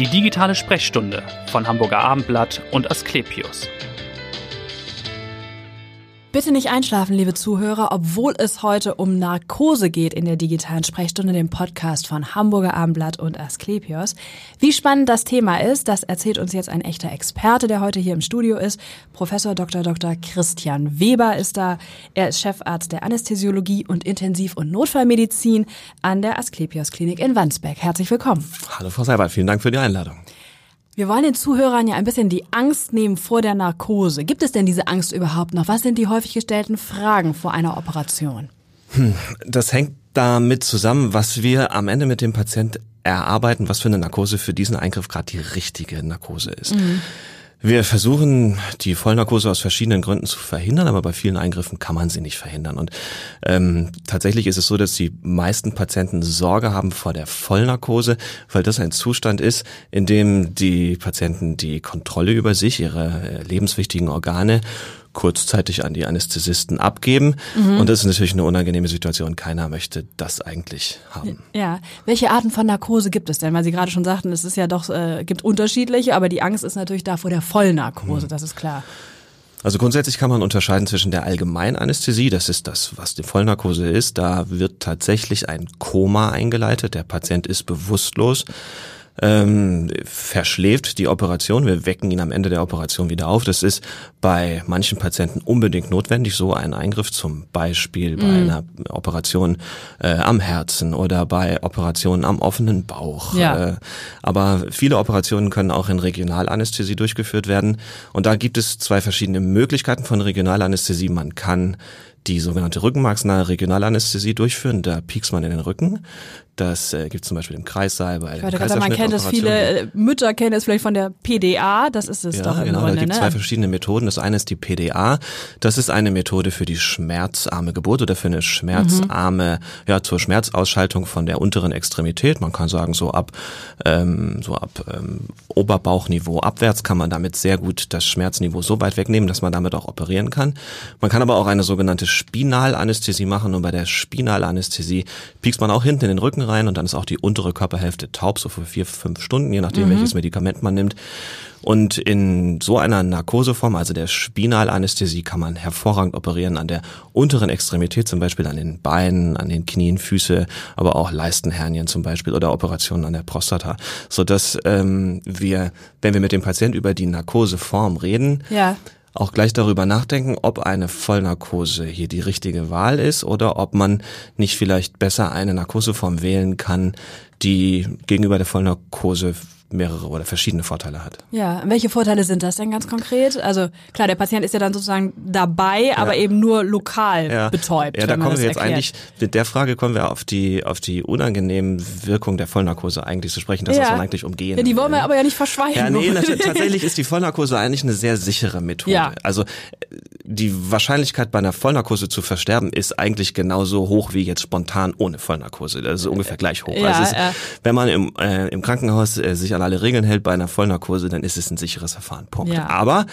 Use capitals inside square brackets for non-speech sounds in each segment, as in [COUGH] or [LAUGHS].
Die digitale Sprechstunde von Hamburger Abendblatt und Asklepios. Bitte nicht einschlafen, liebe Zuhörer, obwohl es heute um Narkose geht in der digitalen Sprechstunde, dem Podcast von Hamburger Abendblatt und Asklepios. Wie spannend das Thema ist, das erzählt uns jetzt ein echter Experte, der heute hier im Studio ist. Professor Dr. Dr. Christian Weber ist da. Er ist Chefarzt der Anästhesiologie und Intensiv- und Notfallmedizin an der Asklepios Klinik in Wandsbek. Herzlich willkommen. Hallo Frau Seibert, vielen Dank für die Einladung. Wir wollen den Zuhörern ja ein bisschen die Angst nehmen vor der Narkose. Gibt es denn diese Angst überhaupt noch? Was sind die häufig gestellten Fragen vor einer Operation? Hm, das hängt damit zusammen, was wir am Ende mit dem Patient erarbeiten, was für eine Narkose für diesen Eingriff gerade die richtige Narkose ist. Mhm. Wir versuchen, die Vollnarkose aus verschiedenen Gründen zu verhindern, aber bei vielen Eingriffen kann man sie nicht verhindern. Und ähm, tatsächlich ist es so, dass die meisten Patienten Sorge haben vor der Vollnarkose, weil das ein Zustand ist, in dem die Patienten die Kontrolle über sich, ihre äh, lebenswichtigen Organe kurzzeitig an die Anästhesisten abgeben. Mhm. Und das ist natürlich eine unangenehme Situation. Keiner möchte das eigentlich haben. Ja. Welche Arten von Narkose gibt es denn? Weil Sie gerade schon sagten, es ist ja doch, äh, gibt unterschiedliche, aber die Angst ist natürlich da vor der Vollnarkose, mhm. das ist klar. Also grundsätzlich kann man unterscheiden zwischen der Allgemeinanästhesie, das ist das, was die Vollnarkose ist. Da wird tatsächlich ein Koma eingeleitet, der Patient ist bewusstlos ähm, verschläft die Operation. Wir wecken ihn am Ende der Operation wieder auf. Das ist bei manchen Patienten unbedingt notwendig, so ein Eingriff zum Beispiel bei mhm. einer Operation äh, am Herzen oder bei Operationen am offenen Bauch. Ja. Äh, aber viele Operationen können auch in Regionalanästhesie durchgeführt werden. Und da gibt es zwei verschiedene Möglichkeiten von Regionalanästhesie. Man kann die sogenannte rückenmarksnahe Regionalanästhesie durchführen. Da piekst man in den Rücken. Das äh, gibt zum Beispiel im Kreissaal bei der sagen, Man kennt es, viele äh, Mütter kennen es vielleicht von der PDA, das ist es ja, doch im genau, Grunde, da gibt es ne? zwei verschiedene Methoden. Das eine ist die PDA, das ist eine Methode für die schmerzarme Geburt oder für eine schmerzarme, mhm. ja, zur Schmerzausschaltung von der unteren Extremität. Man kann sagen, so ab, ähm, so ab ähm, Oberbauchniveau abwärts kann man damit sehr gut das Schmerzniveau so weit wegnehmen, dass man damit auch operieren kann. Man kann aber auch eine sogenannte Spinalanästhesie machen und bei der Spinalanästhesie piekst man auch hinten in den Rücken rein und dann ist auch die untere Körperhälfte taub, so für vier, fünf Stunden, je nachdem, mhm. welches Medikament man nimmt. Und in so einer Narkoseform, also der Spinalanästhesie, kann man hervorragend operieren an der unteren Extremität, zum Beispiel an den Beinen, an den Knien, Füße, aber auch Leistenhernien zum Beispiel oder Operationen an der Prostata, so dass ähm, wir, wenn wir mit dem Patienten über die Narkoseform reden, ja auch gleich darüber nachdenken, ob eine Vollnarkose hier die richtige Wahl ist oder ob man nicht vielleicht besser eine Narkoseform wählen kann, die gegenüber der Vollnarkose mehrere oder verschiedene Vorteile hat. Ja, welche Vorteile sind das denn ganz konkret? Also klar, der Patient ist ja dann sozusagen dabei, ja. aber eben nur lokal ja. betäubt. Ja, da kommen wir jetzt erklärt. eigentlich, mit der Frage kommen wir auf die, auf die unangenehmen Wirkung der Vollnarkose eigentlich zu sprechen, das ja. man eigentlich umgehen. Ja, die wollen wir aber ja nicht verschweigen. Ja, nee, tatsächlich ist die Vollnarkose eigentlich eine sehr sichere Methode. Ja. Also die Wahrscheinlichkeit bei einer Vollnarkose zu versterben ist eigentlich genauso hoch wie jetzt spontan ohne Vollnarkose. Das ist ungefähr gleich hoch. Ja, also ist, wenn man im, äh, im Krankenhaus äh, sich an alle Regeln hält bei einer Vollnarkose, dann ist es ein sicheres Verfahren. Punkt. Ja. Aber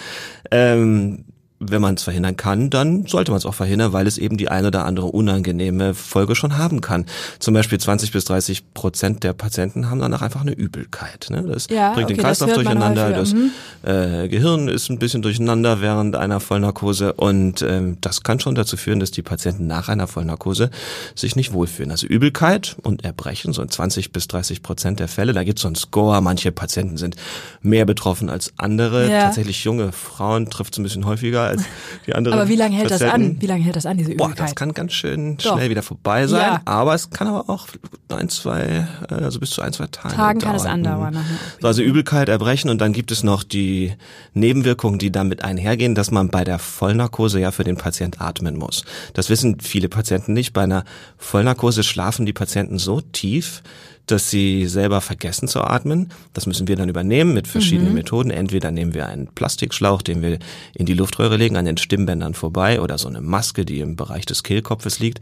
ähm, wenn man es verhindern kann, dann sollte man es auch verhindern, weil es eben die eine oder andere unangenehme Folge schon haben kann. Zum Beispiel 20 bis 30 Prozent der Patienten haben danach einfach eine Übelkeit. Ne? Das ja, bringt okay, den Kreislauf durcheinander, das mhm. äh, Gehirn ist ein bisschen durcheinander während einer Vollnarkose und ähm, das kann schon dazu führen, dass die Patienten nach einer Vollnarkose sich nicht wohlfühlen. Also Übelkeit und Erbrechen, so in 20 bis 30 Prozent der Fälle. Da gibt es so einen Score. Manche Patienten sind mehr betroffen als andere. Ja. Tatsächlich junge Frauen trifft es ein bisschen häufiger als die [LAUGHS] anderen. Aber wie lange hält das an? Wie lange hält das an, diese Übelkeit? Boah, das kann ganz schön Doch. schnell wieder vorbei sein. Ja. Aber es kann aber auch ein, zwei, äh, also bis zu ein, zwei Tagen Tagen kann es andauern. So, also Übelkeit, Erbrechen und dann gibt es noch die Nebenwirkungen, die damit einhergehen, dass man bei der Vollnarkose ja für den Patient atmen muss. Das wissen viele Patienten nicht. Bei einer Vollnarkose schlafen die Patienten so tief, dass sie selber vergessen zu atmen. Das müssen wir dann übernehmen mit verschiedenen mhm. Methoden. Entweder nehmen wir einen Plastikschlauch, den wir in die Luftröhre legen, an den Stimmbändern vorbei oder so eine Maske, die im Bereich des Kehlkopfes liegt.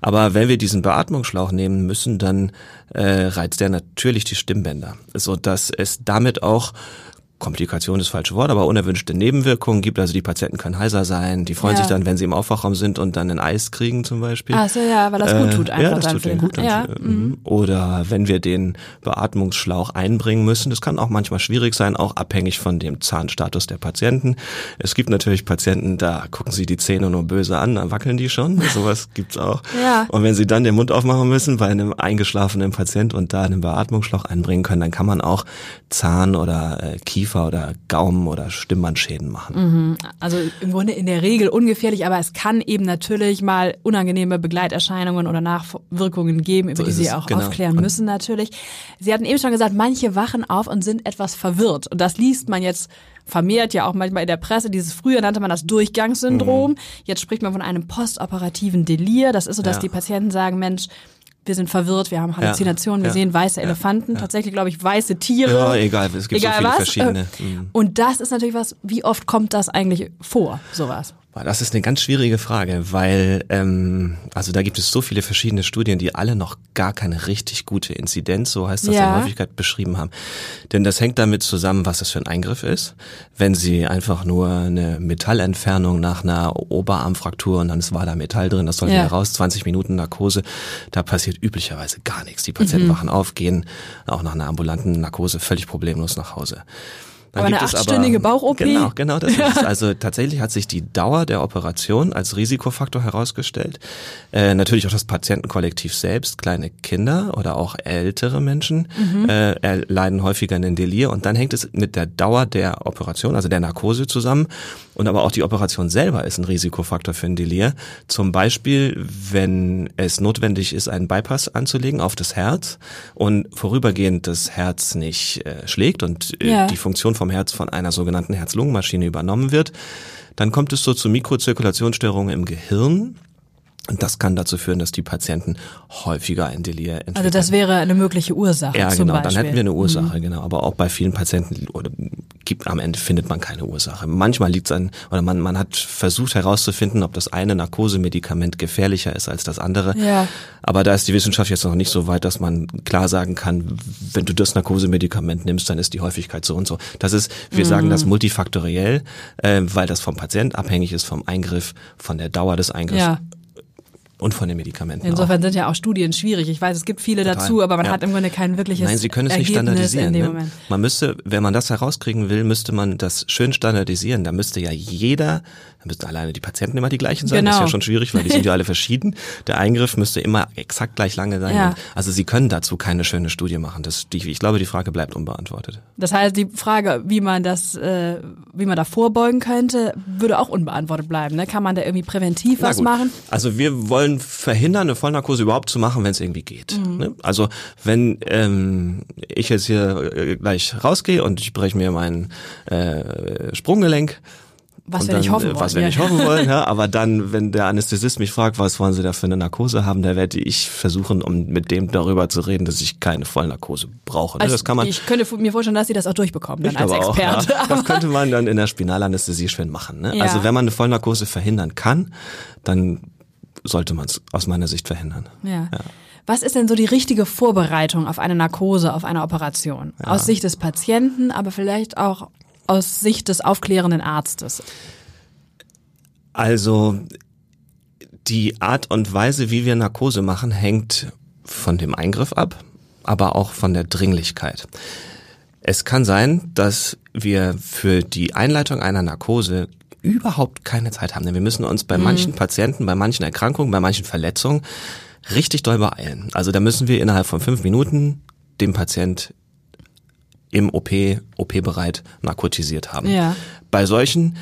Aber wenn wir diesen Beatmungsschlauch nehmen müssen, dann äh, reizt der natürlich die Stimmbänder, so dass es damit auch Komplikation ist das falsche Wort, aber unerwünschte Nebenwirkungen gibt. Also die Patienten können heiser sein, die freuen Ja. sich dann, wenn sie im Aufwachraum sind und dann ein Eis kriegen zum Beispiel. Ach so, ja, weil das gut tut einfach ja, das tut denen den- gut. Ja, äh, mhm. Oder wenn wir den Beatmungsschlauch einbringen müssen, das kann auch manchmal schwierig sein, auch abhängig von dem Zahnstatus der Patienten. Es gibt natürlich Patienten, da gucken sie die Zähne nur böse an, dann wackeln die schon. [LAUGHS] Sowas gibt's auch. Ja. Und wenn sie dann den Mund aufmachen müssen bei einem eingeschlafenen Patient und da einen Beatmungsschlauch einbringen können, dann kann man auch Zahn- oder äh, Kiefer- oder Gaumen- oder Stimmbandschäden machen. Also im Grunde in der Regel ungefährlich, aber es kann eben natürlich mal unangenehme Begleiterscheinungen oder Nachwirkungen geben, über So die Sie auch genau. aufklären Und- müssen natürlich. Sie hatten eben schon gesagt, manche wachen auf und sind etwas verwirrt. Und das liest man jetzt vermehrt ja auch manchmal in der Presse. Dieses früher nannte man das Durchgangssyndrom. Mhm. Jetzt spricht man von einem postoperativen Delir. Das ist so, dass Ja. die Patienten sagen, Mensch, wir sind verwirrt, wir haben Halluzinationen, wir ja, sehen weiße Elefanten, tatsächlich glaube ich weiße Tiere. Ja, egal, es gibt so Egal viele was. verschiedene. Und das ist natürlich was, wie oft kommt das eigentlich vor, sowas? Das ist eine ganz schwierige Frage, weil ähm, also da gibt es so viele verschiedene Studien, die alle noch gar keine richtig gute Inzidenz, so heißt das, Ja. der Häufigkeit beschrieben haben. Denn das hängt damit zusammen, was das für ein Eingriff ist. Wenn Sie einfach nur eine Metallentfernung nach einer Oberarmfraktur und dann ist war da Metall drin, das soll Ja. wieder raus, 20 Minuten Narkose, da passiert üblicherweise gar nichts. Die Patienten Mhm. wachen auf, gehen auch nach einer ambulanten Narkose völlig problemlos nach Hause. Dann Aber gibt eine es achtstündige Bauch-OP? Genau, genau das ist es. Also tatsächlich hat sich die Dauer der Operation als Risikofaktor herausgestellt. Äh, natürlich auch das Patientenkollektiv selbst, kleine Kinder oder auch ältere Menschen Mhm. äh, leiden häufiger einen Delir und dann hängt es mit der Dauer der Operation, also der Narkose zusammen und aber auch die Operation selber ist ein Risikofaktor für ein Delir. Zum Beispiel, wenn es notwendig ist, einen Bypass anzulegen auf das Herz und vorübergehend das Herz nicht äh, schlägt und äh, Ja. die Funktion vom Herz von einer sogenannten Herz-Lungen-Maschine übernommen wird, dann kommt es so zu Mikrozirkulationsstörungen im Gehirn. Und das kann dazu führen, dass die Patienten häufiger ein Delir entwickeln. Also das wäre eine mögliche Ursache ja, genau, Beispiel. Mhm. dann hätten wir eine Ursache, genau. Aber auch bei vielen Patienten oder gibt, am Ende findet man keine Ursache. Manchmal liegt es an, oder man, man hat versucht herauszufinden, ob das eine Narkosemedikament gefährlicher ist als das andere. Ja. Aber da ist die Wissenschaft jetzt noch nicht so weit, dass man klar sagen kann, wenn du das Narkosemedikament nimmst, dann ist die Häufigkeit so und so. Das ist, wir sagen Mhm. das multifaktoriell, äh, weil das vom Patient abhängig ist, vom Eingriff, von der Dauer des Eingriffs Ja. Und von den Medikamenten. auch. Insofern sind ja auch Studien schwierig. Ich weiß, es gibt viele Total. dazu, aber man Ja. hat im Grunde kein wirkliches Nein, Sie können es nicht Ergebnis standardisieren. in dem Ne? Man müsste, wenn man das herauskriegen will, müsste man das schön standardisieren. Da müsste ja jeder, da müssten alleine die Patienten immer die gleichen sein. Das ist Genau. ja schon schwierig, weil die sind ja [LAUGHS] alle verschieden. Der Eingriff müsste immer exakt gleich lange sein. Ja. Also Sie können dazu keine schöne Studie machen. Das, die, ich glaube, die Frage bleibt unbeantwortet. Das heißt, die Frage, wie man das, äh, wie man da vorbeugen könnte, würde auch unbeantwortet bleiben. Ne? Kann man da irgendwie präventiv Na was gut. machen? Also wir wollen verhindern, eine Vollnarkose überhaupt zu machen, wenn es irgendwie geht. Mhm. Ne? Also wenn ähm, ich jetzt hier äh, gleich rausgehe und ich breche mir mein äh, Sprunggelenk, Was und wir nicht dann, hoffen äh, wollen. Was wir ja. nicht hoffen [LAUGHS] wollen, ja. Aber dann, wenn der Anästhesist mich fragt, was wollen Sie da für eine Narkose haben, da werde ich versuchen, um mit dem darüber zu reden, dass ich keine Vollnarkose brauche. Ne? Also das kann man. ich könnte mir vorstellen, dass Sie das auch durchbekommen, dann als glaube auch, Experte. ja. Das [LAUGHS] könnte man dann in der Spinalanästhesie schön machen. Ne? Ja. Also wenn man eine Vollnarkose verhindern kann, dann sollte man es aus meiner Sicht verhindern. Ja. Was ist denn so die richtige Vorbereitung auf eine Narkose, auf eine Operation? Aus Sicht des Patienten, aber vielleicht auch aus Sicht des aufklärenden Arztes. Also die Art und Weise, wie wir Narkose machen, hängt von dem Eingriff ab, aber auch von der Dringlichkeit. Es kann sein, dass wir für die Einleitung einer Narkose überhaupt keine Zeit haben. Denn wir müssen uns bei manchen Patienten, bei manchen Erkrankungen, bei manchen Verletzungen richtig doll beeilen. Also da müssen wir innerhalb von fünf Minuten dem Patient im OP, OP-bereit narkotisiert haben. Ja. Bei solchen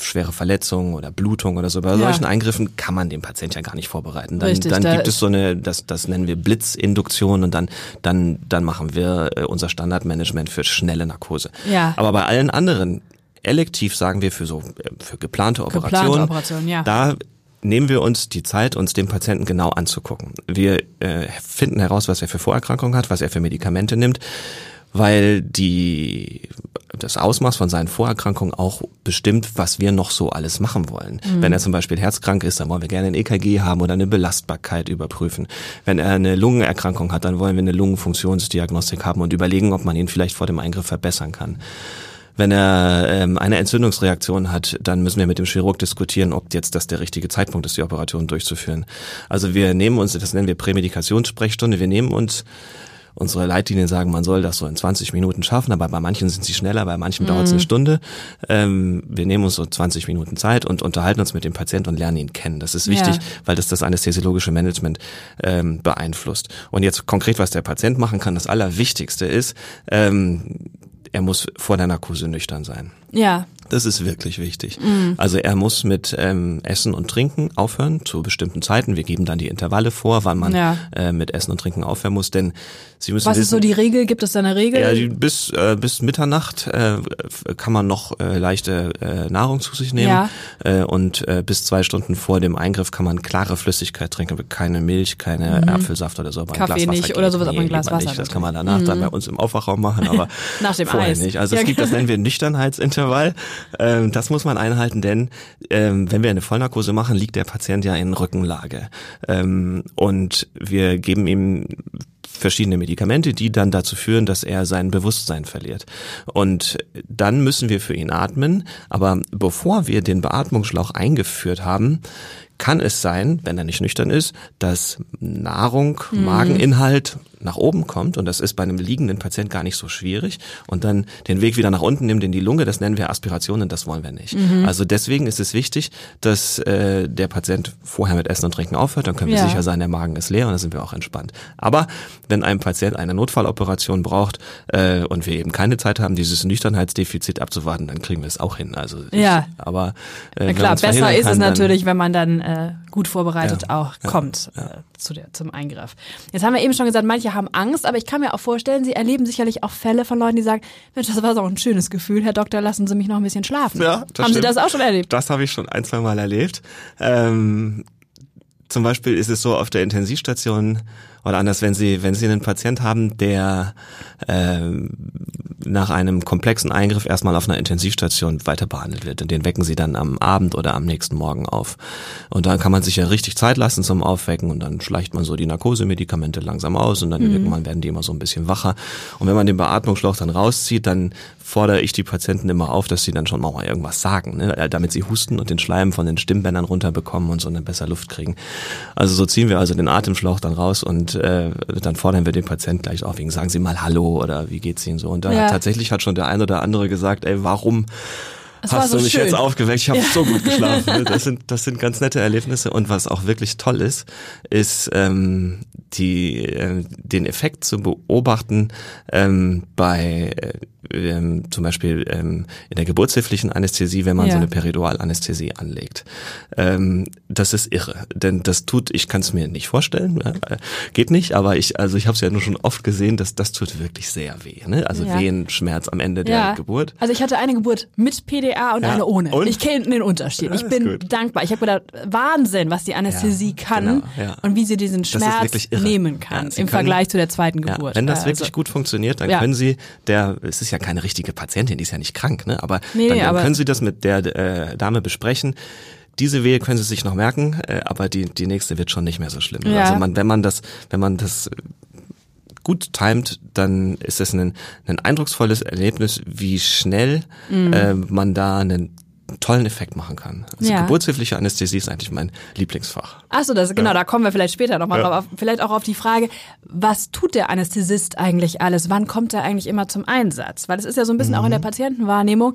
schwere Verletzungen oder Blutung oder so. Bei Ja. solchen Eingriffen kann man den Patient ja gar nicht vorbereiten. Dann, Richtig, dann da gibt es so eine, das, das nennen wir Blitzinduktion und dann, dann, dann machen wir äh, unser Standardmanagement für schnelle Narkose. Ja. Aber bei allen anderen, elektiv sagen wir für so, äh, für geplante Geplante Operationen, Operationen, ja. da nehmen wir uns die Zeit, uns den Patienten genau anzugucken. Wir äh, finden heraus, was er für Vorerkrankungen hat, was er für Medikamente nimmt. Weil die das Ausmaß von seinen Vorerkrankungen auch bestimmt, was wir noch so alles machen wollen. Mhm. Wenn er zum Beispiel herzkrank ist, dann wollen wir gerne ein EKG haben oder eine Belastbarkeit überprüfen. Wenn er eine Lungenerkrankung hat, dann wollen wir eine Lungenfunktionsdiagnostik haben und überlegen, ob man ihn vielleicht vor dem Eingriff verbessern kann. Wenn er ähm, eine Entzündungsreaktion hat, dann müssen wir mit dem Chirurg diskutieren, ob jetzt das der richtige Zeitpunkt ist, die Operation durchzuführen. Also wir nehmen uns, das nennen wir Prämedikationssprechstunde, wir nehmen uns unsere Leitlinien sagen, man soll das so in 20 Minuten schaffen, aber bei manchen sind sie schneller, bei manchen mhm. dauert es eine Stunde. Ähm, wir nehmen uns so 20 Minuten Zeit und unterhalten uns mit dem Patienten und lernen ihn kennen. Das ist wichtig, ja. weil das das anästhesiologische Management ähm, beeinflusst. Und jetzt konkret, was der Patient machen kann, das Allerwichtigste ist, ähm, er muss vor der Narkose nüchtern sein. Ja. Das ist wirklich wichtig. Mhm. Also er muss mit ähm, Essen und Trinken aufhören zu bestimmten Zeiten. Wir geben dann die Intervalle vor, wann man ja. äh, mit Essen und Trinken aufhören muss. Denn Sie müssen Was wissen, ist so die Regel? Gibt es da eine Regel? Ja, bis äh, bis Mitternacht äh, kann man noch äh, leichte äh, Nahrung zu sich nehmen ja. äh, und äh, bis zwei Stunden vor dem Eingriff kann man klare Flüssigkeit trinken, keine Milch, keine mhm. Apfelsaft oder so. Aber Kaffee nicht oder sowas, nee, aber ein Glas Wasser. Nicht. Das kann man danach mhm. dann bei uns im Aufwachraum machen, aber [LAUGHS] nach dem Eis nicht. Also es gibt das nennen wir Nüchternheitsintervall. Ähm, das muss man einhalten, denn ähm, wenn wir eine Vollnarkose machen, liegt der Patient ja in Rückenlage. Ähm, und wir geben ihm verschiedene Medikamente, die dann dazu führen, dass er sein Bewusstsein verliert. Und dann müssen wir für ihn atmen, aber bevor wir den Beatmungsschlauch eingeführt haben, kann es sein, wenn er nicht nüchtern ist, dass Nahrung, mhm. Mageninhalt nach oben kommt und das ist bei einem liegenden Patient gar nicht so schwierig und dann den Weg wieder nach unten nimmt in die Lunge, das nennen wir Aspiration und das wollen wir nicht. Mhm. Also deswegen ist es wichtig, dass äh, der Patient vorher mit Essen und Trinken aufhört, dann können wir ja. sicher sein, der Magen ist leer und dann sind wir auch entspannt. Aber wenn ein Patient eine Notfalloperation braucht äh, und wir eben keine Zeit haben, dieses Nüchternheitsdefizit abzuwarten, dann kriegen wir es auch hin. Also ich, ja. aber äh, Na klar, besser ist kann, es natürlich, wenn man dann äh, gut vorbereitet ja, auch kommt äh, zu der, zum Eingriff. Jetzt haben wir eben schon gesagt, manche haben Angst, aber ich kann mir auch vorstellen, Sie erleben sicherlich auch Fälle von Leuten, die sagen, Mensch, das war so ein schönes Gefühl, Herr Doktor, lassen Sie mich noch ein bisschen schlafen. Ja, das haben stimmt. Sie das auch schon erlebt? Das habe ich schon ein, zwei Mal erlebt. Ähm, zum Beispiel ist es so auf der Intensivstation oder anders, wenn Sie, wenn Sie einen Patient haben, der äh, nach einem komplexen Eingriff erstmal auf einer Intensivstation weiter behandelt wird. Und den wecken Sie dann am Abend oder am nächsten Morgen auf. Und dann kann man sich ja richtig Zeit lassen zum Aufwecken und dann schleicht man so die Narkosemedikamente langsam aus und dann mhm. irgendwann werden die immer so ein bisschen wacher. Und wenn man den Beatmungsschlauch dann rauszieht, dann fordere ich die Patienten immer auf, dass sie dann schon mal irgendwas sagen, ne? Äh, damit sie husten und den Schleim von den Stimmbändern runterbekommen und so eine besser Luft kriegen. Also so ziehen wir also den Atemschlauch dann raus und äh, dann fordern wir den Patienten gleich auf, wegen sagen Sie mal Hallo oder wie geht's Ihnen so. Und da ja. tatsächlich hat schon der ein oder andere gesagt, ey, warum das hast so du mich schön. jetzt aufgeweckt? Ich habe ja. so gut geschlafen. [LAUGHS] Das sind, das sind ganz nette Erlebnisse. Und was auch wirklich toll ist, ist ähm, die, äh, den Effekt zu beobachten ähm, bei äh, ähm, zum Beispiel ähm, in der geburtshilflichen Anästhesie, wenn man ja. so eine Peridualanästhesie anlegt. Ähm, das ist irre, denn das tut, ich kann es mir nicht vorstellen, äh, geht nicht, aber ich, also ich habe es ja nur schon oft gesehen, dass das tut wirklich sehr weh, ne? Also ja. Wehenschmerz am Ende ja. der Geburt. Also ich hatte eine Geburt mit PDA und eine ohne. Und? Ich kenne den Unterschied. ich bin dankbar. Ich habe gedacht, Wahnsinn, was die Anästhesie kann genau, und wie sie diesen Schmerz nehmen kann im können, Vergleich zu der zweiten Geburt. wenn das also, wirklich gut funktioniert, dann können Sie, der, es ist ja keine richtige Patientin, die ist ja nicht krank, ne? Aber nee, dann, dann aber können Sie das mit der äh, Dame besprechen. Diese Wehe können Sie sich noch merken, äh, aber die die nächste wird schon nicht mehr so schlimm. Ja. Also man, wenn man das, wenn man das gut timet, dann ist das ein, ein eindrucksvolles Erlebnis, wie schnell mhm. äh, man da einen tollen Effekt machen kann. Also ja. geburtshilfliche Anästhesie ist eigentlich mein Lieblingsfach. Achso, das genau, ja. da kommen wir vielleicht später nochmal ja. drauf. Vielleicht auch auf die Frage, was tut der Anästhesist eigentlich alles? Wann kommt er eigentlich immer zum Einsatz? Weil es ist ja so ein bisschen mhm. auch in der Patientenwahrnehmung.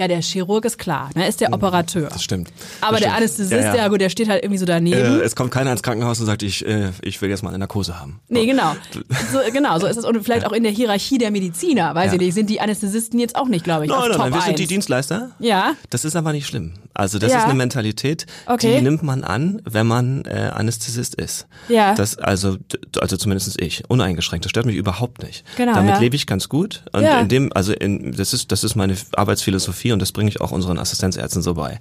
Ja, der Chirurg ist klar, ne, ist der mhm. Operateur. Das stimmt. Aber das der stimmt. Anästhesist, ja, ja. der, gut, der steht halt irgendwie so daneben. Äh, es kommt keiner ins Krankenhaus und sagt, ich, äh, ich will jetzt mal eine Narkose haben. Nee, genau. [LAUGHS] So, genau, so ist es. Und vielleicht ja. auch in der Hierarchie der Mediziner, weiß ich nicht, sind die Anästhesisten jetzt auch nicht, glaube ich, nein, auf nein, Top nein, wir 1. sind die Dienstleister. Ja. Das ist aber nicht schlimm. Also das ist eine Mentalität, okay. die nimmt man an, wenn man äh, Anästhesist ist. Ja. Das, also, also zumindest ich, uneingeschränkt. Das stört mich überhaupt nicht. Genau, Damit lebe ich ganz gut. Und in dem, also in, das ist, das ist meine Arbeitsphilosophie und das bringe ich auch unseren Assistenzärzten so bei.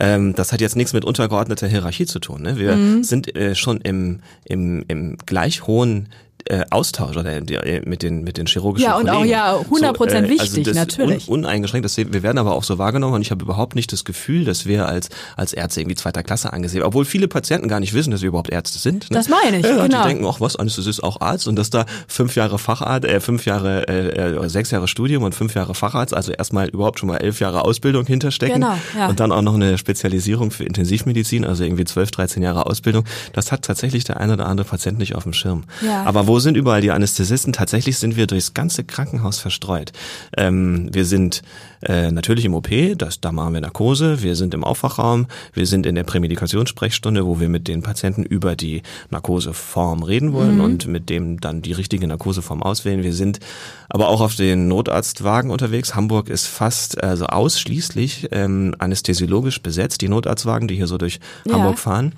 Ähm, das hat jetzt nichts mit untergeordneter Hierarchie zu tun. Ne? Wir mhm. sind äh, schon im, im, im gleich hohen äh, Austausch oder äh, mit den mit den chirurgischen Ja, und auch Kollegen. ja, 100% So, äh, wichtig, das natürlich. Un, uneingeschränkt, das, wir werden aber auch so wahrgenommen und ich habe überhaupt nicht das Gefühl, dass wir als als Ärzte irgendwie zweiter Klasse angesehen, obwohl viele Patienten gar nicht wissen, dass wir überhaupt Ärzte sind. Ne? Das meine ich, ja, genau. Die denken auch, was, Anästhesist auch Arzt und dass da fünf Jahre Facharzt, äh, fünf Jahre, äh, äh, sechs Jahre Studium und fünf Jahre Facharzt, also erstmal überhaupt schon mal elf Jahre Ausbildung hinterstecken Genau, ja. und dann auch noch eine Spezialisierung für Intensivmedizin, also irgendwie 12, 13 Jahre Ausbildung. Das hat tatsächlich der eine oder andere Patient nicht auf dem Schirm. Ja. Aber wo sind überall die Anästhesisten? Tatsächlich sind wir durchs ganze Krankenhaus verstreut. Ähm, wir sind äh, natürlich im OP, das, da machen wir Narkose, wir sind im Aufwachraum, wir sind in der Prämedikationssprechstunde, wo wir mit den Patienten über die Narkoseform reden wollen und mit dem dann die richtige Narkoseform auswählen. Wir sind aber auch auf den Notarztwagen unterwegs. Hamburg ist fast also ausschließlich ähm, anästhesiologisch besetzt, die Notarztwagen, die hier so durch Ja. Hamburg fahren.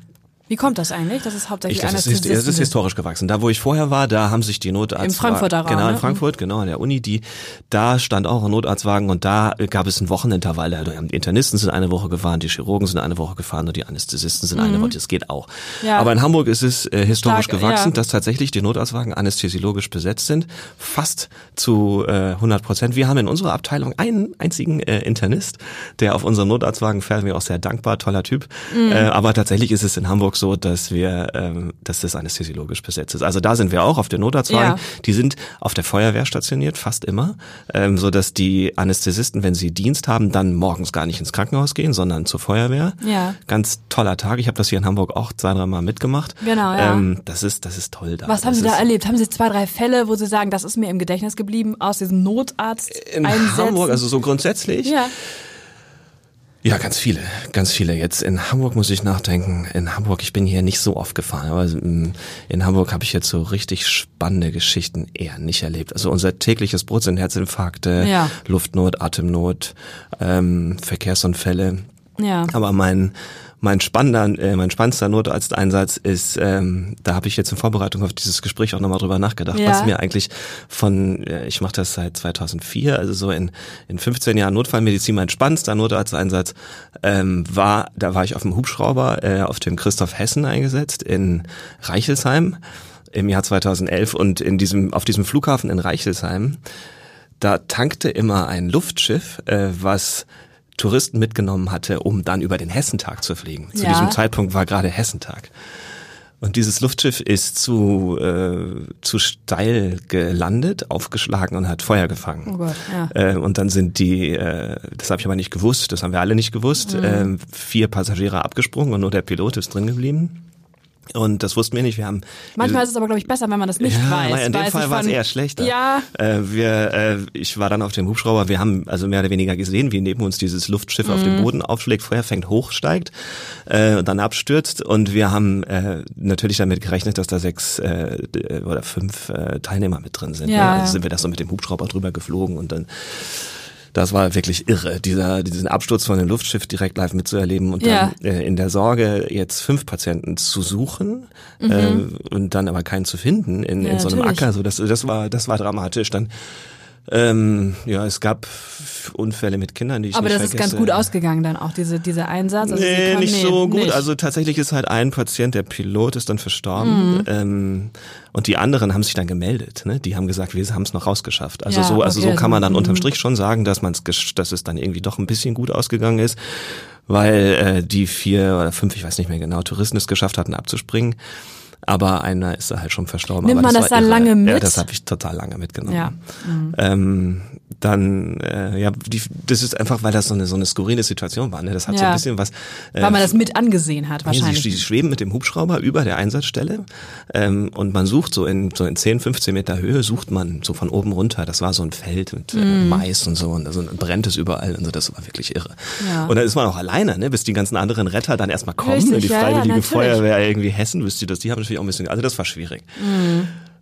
Wie kommt das eigentlich? Das ist hauptsächlich Ich, das, ist, das ist historisch gewachsen. Da, wo ich vorher war, da haben sich die Notarzt... Im Frankfurter Raum, Genau, in ne? Frankfurt, genau, an der Uni. Die, da stand auch ein Notarztwagen und da gab es ein Wochenintervall. Also Die Internisten sind eine Woche gefahren, die Chirurgen sind eine Woche gefahren und die Anästhesisten sind eine Woche. Das geht auch. Mhm. Ja. Aber in Hamburg ist es äh, historisch Stark, gewachsen, ja. dass tatsächlich die Notarztwagen anästhesiologisch besetzt sind. Fast zu äh, 100 Prozent. Wir haben in unserer Abteilung einen einzigen äh, Internist, der auf unserem Notarztwagen fährt. Mir auch sehr dankbar, toller Typ. Mhm. Äh, aber tatsächlich ist es in Hamburg so, dass wir, ähm, dass das anästhesiologisch besetzt ist. Also da sind wir auch auf den Notarztwagen. Ja. Die sind auf der Feuerwehr stationiert, fast immer, ähm, so dass die Anästhesisten, wenn sie Dienst haben, dann morgens gar nicht ins Krankenhaus gehen, sondern zur Feuerwehr. Ja. Ganz toller Tag. Ich habe das hier in Hamburg auch zwei, drei Mal mitgemacht. Genau, ja. Ähm, das ist, das ist toll da. Was haben Sie da erlebt? Haben Sie zwei, drei Fälle, wo Sie sagen, das ist mir im Gedächtnis geblieben aus diesem Notarzt in Hamburg, also so grundsätzlich? ja. Ja, ganz viele, ganz viele. Jetzt in Hamburg muss ich nachdenken. In Hamburg, ich bin hier nicht so oft gefahren, aber mm, in Hamburg habe ich jetzt so richtig spannende Geschichten eher nicht erlebt. Also unser tägliches Brot sind Herzinfarkte, Ja. Luftnot, Atemnot, ähm, Verkehrsunfälle. Ja. Aber mein mein spannender, äh, mein spannendster Notarzteinsatz ist, ähm, da habe ich jetzt in Vorbereitung auf dieses Gespräch auch nochmal drüber nachgedacht, Ja. was mir eigentlich von, äh, ich mache das seit 2004, also so in, in 15 Jahren Notfallmedizin, mein spannendster Notarzteinsatz ähm, war, da war ich auf dem Hubschrauber äh, auf dem Christoph Hessen eingesetzt in Reichelsheim im Jahr 2011 und in diesem, auf diesem Flughafen in Reichelsheim, da tankte immer ein Luftschiff, äh, was Touristen mitgenommen hatte, um dann über den Hessentag zu fliegen. Zu Ja. diesem Zeitpunkt war gerade Hessentag. Und dieses Luftschiff ist zu, äh, zu steil gelandet, aufgeschlagen und hat Feuer gefangen. Oh Gott, ja. Äh, und dann sind die, äh, das habe ich aber nicht gewusst, das haben wir alle nicht gewusst, Mhm. äh, vier Passagiere abgesprungen und nur der Pilot ist drin geblieben. Und das wussten wir nicht. Wir haben Manchmal ist es aber, glaube ich, besser, wenn man das nicht ja, weiß. naja, in dem Fall war es eher schlechter. Ja, Äh, wir, äh, ich war dann auf dem Hubschrauber. Wir haben also mehr oder weniger gesehen, wie neben uns dieses Luftschiff auf Mhm. dem Boden aufschlägt, Feuer fängt, hochsteigt äh, und dann abstürzt. Und wir haben äh, natürlich damit gerechnet, dass da sechs äh, d- oder fünf äh, Teilnehmer mit drin sind. Ja, ne? ja. Also sind wir da so mit dem Hubschrauber drüber geflogen und dann das war wirklich irre, dieser, diesen Absturz von dem Luftschiff direkt live mitzuerleben und Ja. dann äh, in der Sorge, jetzt fünf Patienten zu suchen äh, und dann aber keinen zu finden in, Mhm. Ja, in so einem natürlich. Acker. So, das, das war, das war dramatisch. Dann ähm, ja, es gab Unfälle mit Kindern, die ich aber nicht das ist vergesse. ganz gut ausgegangen dann auch, diese, dieser Einsatz. Also Nee, können- nicht so gut. nicht. Also tatsächlich ist halt ein Patient, der Pilot ist dann verstorben. Mhm. Ähm, und die anderen haben sich dann gemeldet. Ne? Die haben gesagt, wir haben es noch rausgeschafft. Also Ja, so, also okay, so kann man dann also, unterm mhm. Strich schon sagen, dass man es, dass es dann irgendwie doch ein bisschen gut ausgegangen ist, weil äh, die vier oder fünf, ich weiß nicht mehr genau, Touristen es geschafft hatten abzuspringen. Aber einer ist da halt schon verstorben. Nimmt aber man das war dann lange Ja, mit? das habe ich total lange mitgenommen. Ja. Mhm. Ähm, dann, äh, ja, die, das ist einfach, weil das so eine, so eine skurrile Situation war. Ne? Das hat so Ja. ein bisschen was. Äh, Weil man das mit angesehen hat, Nee, Sie, wahrscheinlich. sie schweben mit dem Hubschrauber über der Einsatzstelle ähm, und man sucht so in, so in 10, 15 Meter Höhe, sucht man so von oben runter. Das war so ein Feld mit äh, Mhm. Mais und so und also brennt es überall und so. Das war wirklich irre. Ja. Und dann ist man auch alleine, ne, bis die ganzen anderen Retter dann erstmal kommen. Richtig, die ja, ja, Freiwillige natürlich. Feuerwehr irgendwie Hessen, wisst ihr das? Die haben natürlich auch ein bisschen, also das war schwierig.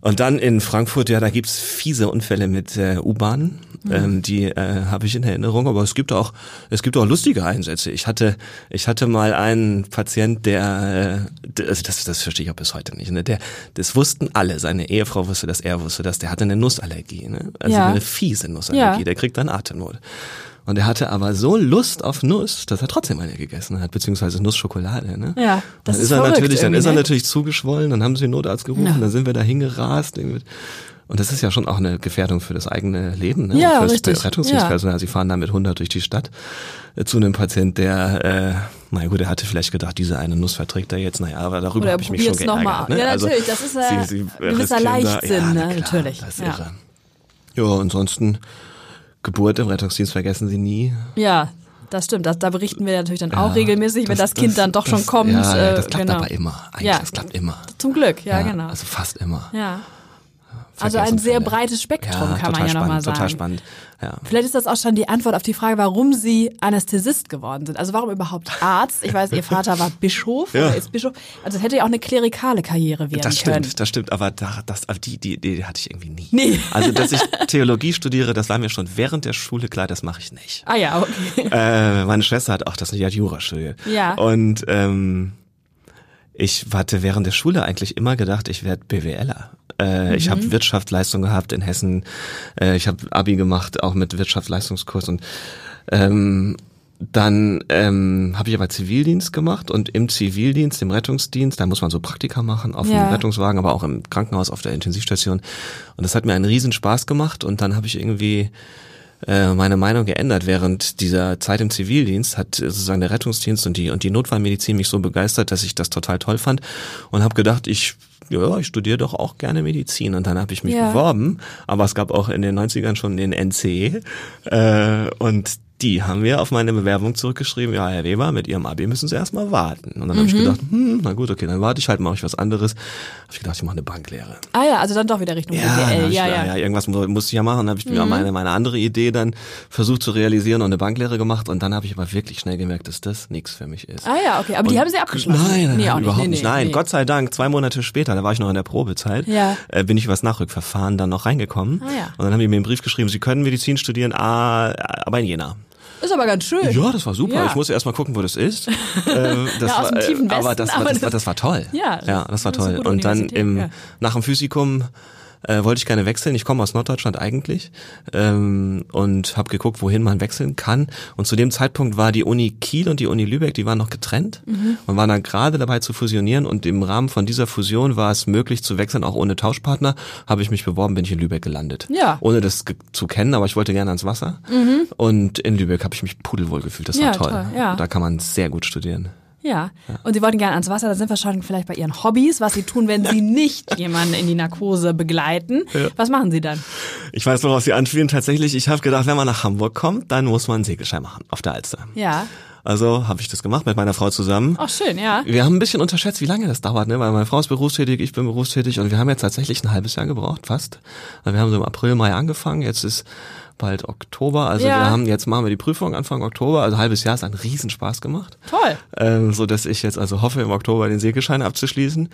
Und dann in Frankfurt, ja, da gibt's fiese Unfälle mit äh, U-Bahnen. Ähm, die äh, habe ich in Erinnerung, aber es gibt auch es gibt auch lustige Einsätze. Ich hatte ich hatte mal einen Patient, der äh, also das das verstehe ich auch bis heute nicht. Ne? Der das wussten alle. Seine Ehefrau wusste das, er wusste das. Der hatte eine Nussallergie, ne? also Ja. eine fiese Nussallergie. Ja. Der kriegt dann Atemnot. Und er hatte aber so Lust auf Nuss, dass er trotzdem eine gegessen hat, beziehungsweise Nussschokolade. Ne? Ja, das dann ist ist er natürlich, dann ist er natürlich zugeschwollen, dann haben sie den Notarzt gerufen, Ja. dann sind wir da hingerast. irgendwie. Und das ist ja schon auch eine Gefährdung für das eigene Leben, ne? Ja, fürs richtig. Rettungsdienstpersonal. Sie fahren da mit 100 durch die Stadt äh, zu einem Patient, der, äh, na gut, er hatte vielleicht gedacht, diese eine Nuss verträgt er jetzt, naja, aber darüber habe ich mich schon geärgert. Ne? Ja, natürlich, das ist, äh, sie, sie gewisser riskieren da- Leichtsinn, ja, ne? Natürlich, Das ist ja. irre. Ja, ansonsten Geburt im Rettungsdienst vergessen Sie nie. Ja, das stimmt. Das, da berichten wir natürlich dann auch Ja, regelmäßig, wenn das, Kind dann doch schon kommt. Ja, ja, das äh, klappt genau. aber immer. Eigentlich, Ja. das klappt immer. Zum Glück, ja, genau. Also fast immer. ja. Also ein sehr breites Spektrum, ja, kann man ja nochmal sagen. Total spannend. Ja. Vielleicht ist das auch schon die Antwort auf die Frage, warum Sie Anästhesist geworden sind. Also warum überhaupt Arzt? Ich weiß, Ihr Vater war Bischof Ja. oder ist Bischof. Also das hätte ja auch eine klerikale Karriere werden Das können. stimmt, das stimmt, aber da, das, die, die Idee hatte ich irgendwie nie. Nee. Also, dass ich [LAUGHS] Theologie studiere, das war mir schon während der Schule klar, das mache ich nicht. Ah ja, okay. Äh, meine Schwester hat auch das nicht, die hat Jura studiert. Ja. Und ähm, ich hatte während der Schule eigentlich immer gedacht, ich werde BWLer. Äh, Ich Mhm. habe Wirtschaftsleistung gehabt in Hessen. Äh, ich habe Abi gemacht, auch mit Wirtschaftsleistungskurs und ähm, dann ähm, habe ich aber Zivildienst gemacht und im Zivildienst, im Rettungsdienst, da muss man so Praktika machen auf Ja. dem Rettungswagen, aber auch im Krankenhaus auf der Intensivstation. Und das hat mir einen riesen Spaß gemacht und dann habe ich irgendwie äh, meine Meinung geändert. Während dieser Zeit im Zivildienst hat sozusagen der Rettungsdienst und die und die Notfallmedizin mich so begeistert, dass ich das total toll fand und habe gedacht, ich ja, ich studiere doch auch gerne Medizin und dann habe ich mich Ja. beworben, aber es gab auch in den 90ern schon den NC äh, und die haben mir auf meine Bewerbung zurückgeschrieben, ja, Herr Weber, mit Ihrem AB müssen Sie erstmal warten. Und dann habe ich gedacht, hm, na gut, okay, dann warte ich halt, mache ich was anderes. Habe ich gedacht, ich mache eine Banklehre. Ah ja, also dann doch wieder Richtung Ja, BWL. Ja, ja, ja. irgendwas mu- musste ich ja machen. Dann habe ich mir meine, meine andere Idee dann versucht zu realisieren und eine Banklehre gemacht. Und dann habe ich aber wirklich schnell gemerkt, dass das nichts für mich ist. Ah ja, okay. Aber die Und- haben Sie abgeschlossen? Nein, nein, Nee, nein überhaupt nicht. nee, Nein, nee. Gott sei Dank, zwei Monate später, da war ich noch in der Probezeit, Ja. äh, bin ich übers Nachrückverfahren dann noch reingekommen. Ah ja. Und dann haben die mir einen Brief geschrieben, Sie können Medizin studieren, ah, aber in Jena. Ist aber ganz schön. Ja, das war super. Ja. Ich musste erst mal gucken, wo das ist. [LAUGHS] Ähm, das Ja, aus dem war, äh, tiefen aber das, war, das, war, das- war toll. Ja, ja das war das eine toll. Und dann im, ja. nach dem Physikum äh, wollte ich gerne wechseln. Ich komme aus Norddeutschland eigentlich ähm, und habe geguckt, wohin man wechseln kann. Und zu dem Zeitpunkt war die Uni Kiel und die Uni Lübeck, die waren noch getrennt Mhm. und waren dann gerade dabei zu fusionieren. Und im Rahmen von dieser Fusion war es möglich zu wechseln, auch ohne Tauschpartner. Habe ich mich beworben, bin ich in Lübeck gelandet. Ja. Ohne das zu kennen, aber ich wollte gerne ans Wasser. Und in Lübeck habe ich mich pudelwohl gefühlt. Das Mhm. Ja, war toll. toll, ja. Da kann man sehr gut studieren. Ja. Und Sie wollten gerne ans Wasser, da sind wir schon vielleicht bei Ihren Hobbys, was Sie tun, wenn Sie [LAUGHS] nicht jemanden in die Narkose begleiten. Was machen Sie dann? Ich weiß, worauf Sie anspielen. Tatsächlich, ich habe gedacht, wenn man nach Hamburg kommt, dann muss man einen Segelschein machen auf der Alster. Ja. Also habe ich das gemacht mit meiner Frau zusammen. Ach schön, ja. Wir haben ein bisschen unterschätzt, wie lange das dauert, ne? weil meine Frau ist berufstätig, ich bin berufstätig und wir haben jetzt tatsächlich ein halbes Jahr gebraucht, fast. Wir haben so im April, Mai angefangen, jetzt ist bald Oktober, also Ja. wir haben jetzt machen wir die Prüfung Anfang Oktober, also ein halbes Jahr ist ein Riesenspaß gemacht. Toll. ähm, so dass ich jetzt also hoffe, im Oktober den Segelschein abzuschließen.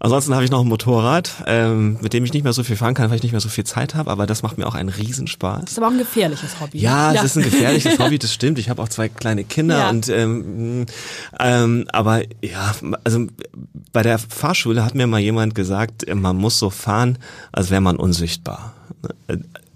Ansonsten habe ich noch ein Motorrad, ähm, mit dem ich nicht mehr so viel fahren kann, weil ich nicht mehr so viel Zeit habe, aber das macht mir auch einen Riesenspaß. Ist aber auch ein gefährliches Hobby. Ja, es ist ein gefährliches [LAUGHS] Hobby, das stimmt. Ich habe auch zwei kleine Kinder Ja. und ähm, ähm, aber ja, also bei der Fahrschule hat mir mal jemand gesagt, man muss so fahren, als wäre man unsichtbar.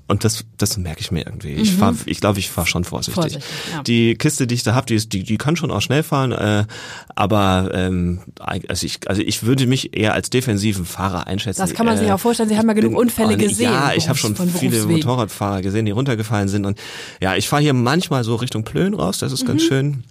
Und das, das merke ich mir irgendwie. Ich fahr, ich glaube, ich fahre schon vorsichtig. Mhm. Vorsichtig, ja. Die Kiste, die ich da habe, die, ist- die, die kann schon auch schnell fahren, äh, aber ähm, also ich, also ich würde mich eher als defensiven Fahrer einschätzen. Das kann man sich Äh, auch vorstellen. Sie haben ja genug bin- Unfälle gesehen. Ja, ich habe schon viele. Motorradfahrer gesehen, die runtergefallen sind. Und ja, ich fahre hier manchmal so Richtung Plön raus, das ist ganz Mhm. schön.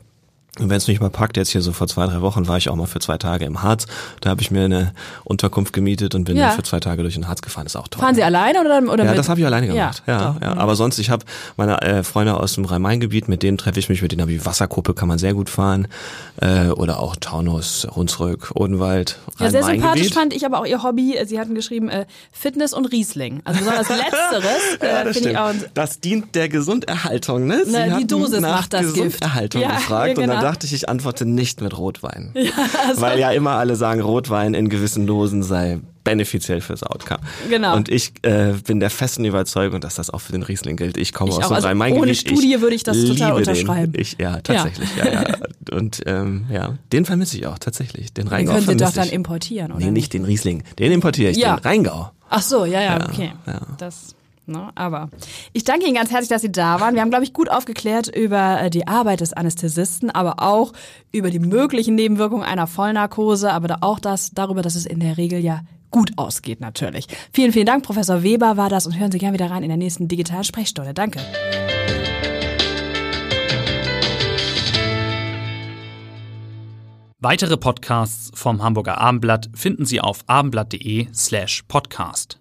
Und wenn es mich mal packt, jetzt hier so vor zwei, drei Wochen war ich auch mal für zwei Tage im Harz. Da habe ich mir eine Unterkunft gemietet und bin Ja. dann für zwei Tage durch den Harz gefahren. ist auch toll. Fahren Sie alleine oder, oder ja, mit? das habe ich alleine gemacht. Ja, doch. ja, Aber sonst, ich habe meine äh, Freunde aus dem Rhein-Main-Gebiet, mit denen treffe ich mich, mit denen habe ich Wassergruppe, kann man sehr gut fahren. Äh, oder auch Taunus, Hunsrück, Odenwald, Ja, sehr sympathisch fand ich aber auch Ihr Hobby. Sie hatten geschrieben äh, Fitness und Riesling. Also besonders [LAUGHS] Letzteres Ja, äh, das finde ich auch. Das dient der Gesunderhaltung, ne? Sie Na, die Dosis nach macht das Gift. Gesunderhaltung Ja, gefragt ja, und genau. Dachte ich, ich antworte nicht mit Rotwein. [LAUGHS] Weil ja immer alle sagen, Rotwein in gewissen Dosen sei benefiziell fürs Outcome. Genau. Und ich äh, bin der festen Überzeugung, dass das auch für den Riesling gilt. Ich komme Ich aus dem Also Rhein-Main-Gebiet. ohne Studie würde ich das total unterschreiben. Den. Ich, ja, tatsächlich. Ja. Ja, Und ähm, ja, den vermisse ich auch tatsächlich. Den Den Rheingau können Sie doch dann ich. importieren, oder? Nee, nicht den Riesling. Den importiere ich, Ja. den Rheingau. Ach so, ja, ja, Ja, okay. ja. Das Ne? Aber ich danke Ihnen ganz herzlich, dass Sie da waren. Wir haben, glaube ich, gut aufgeklärt über äh, die Arbeit des Anästhesisten, aber auch über die möglichen Nebenwirkungen einer Vollnarkose, aber auch das, darüber, dass es in der Regel ja gut ausgeht natürlich. Vielen, vielen Dank, Professor Weber war das und hören Sie gerne wieder rein in der nächsten digitalen Sprechstunde. Danke. Weitere Podcasts vom Hamburger Abendblatt finden Sie auf abendblatt.de slash podcast.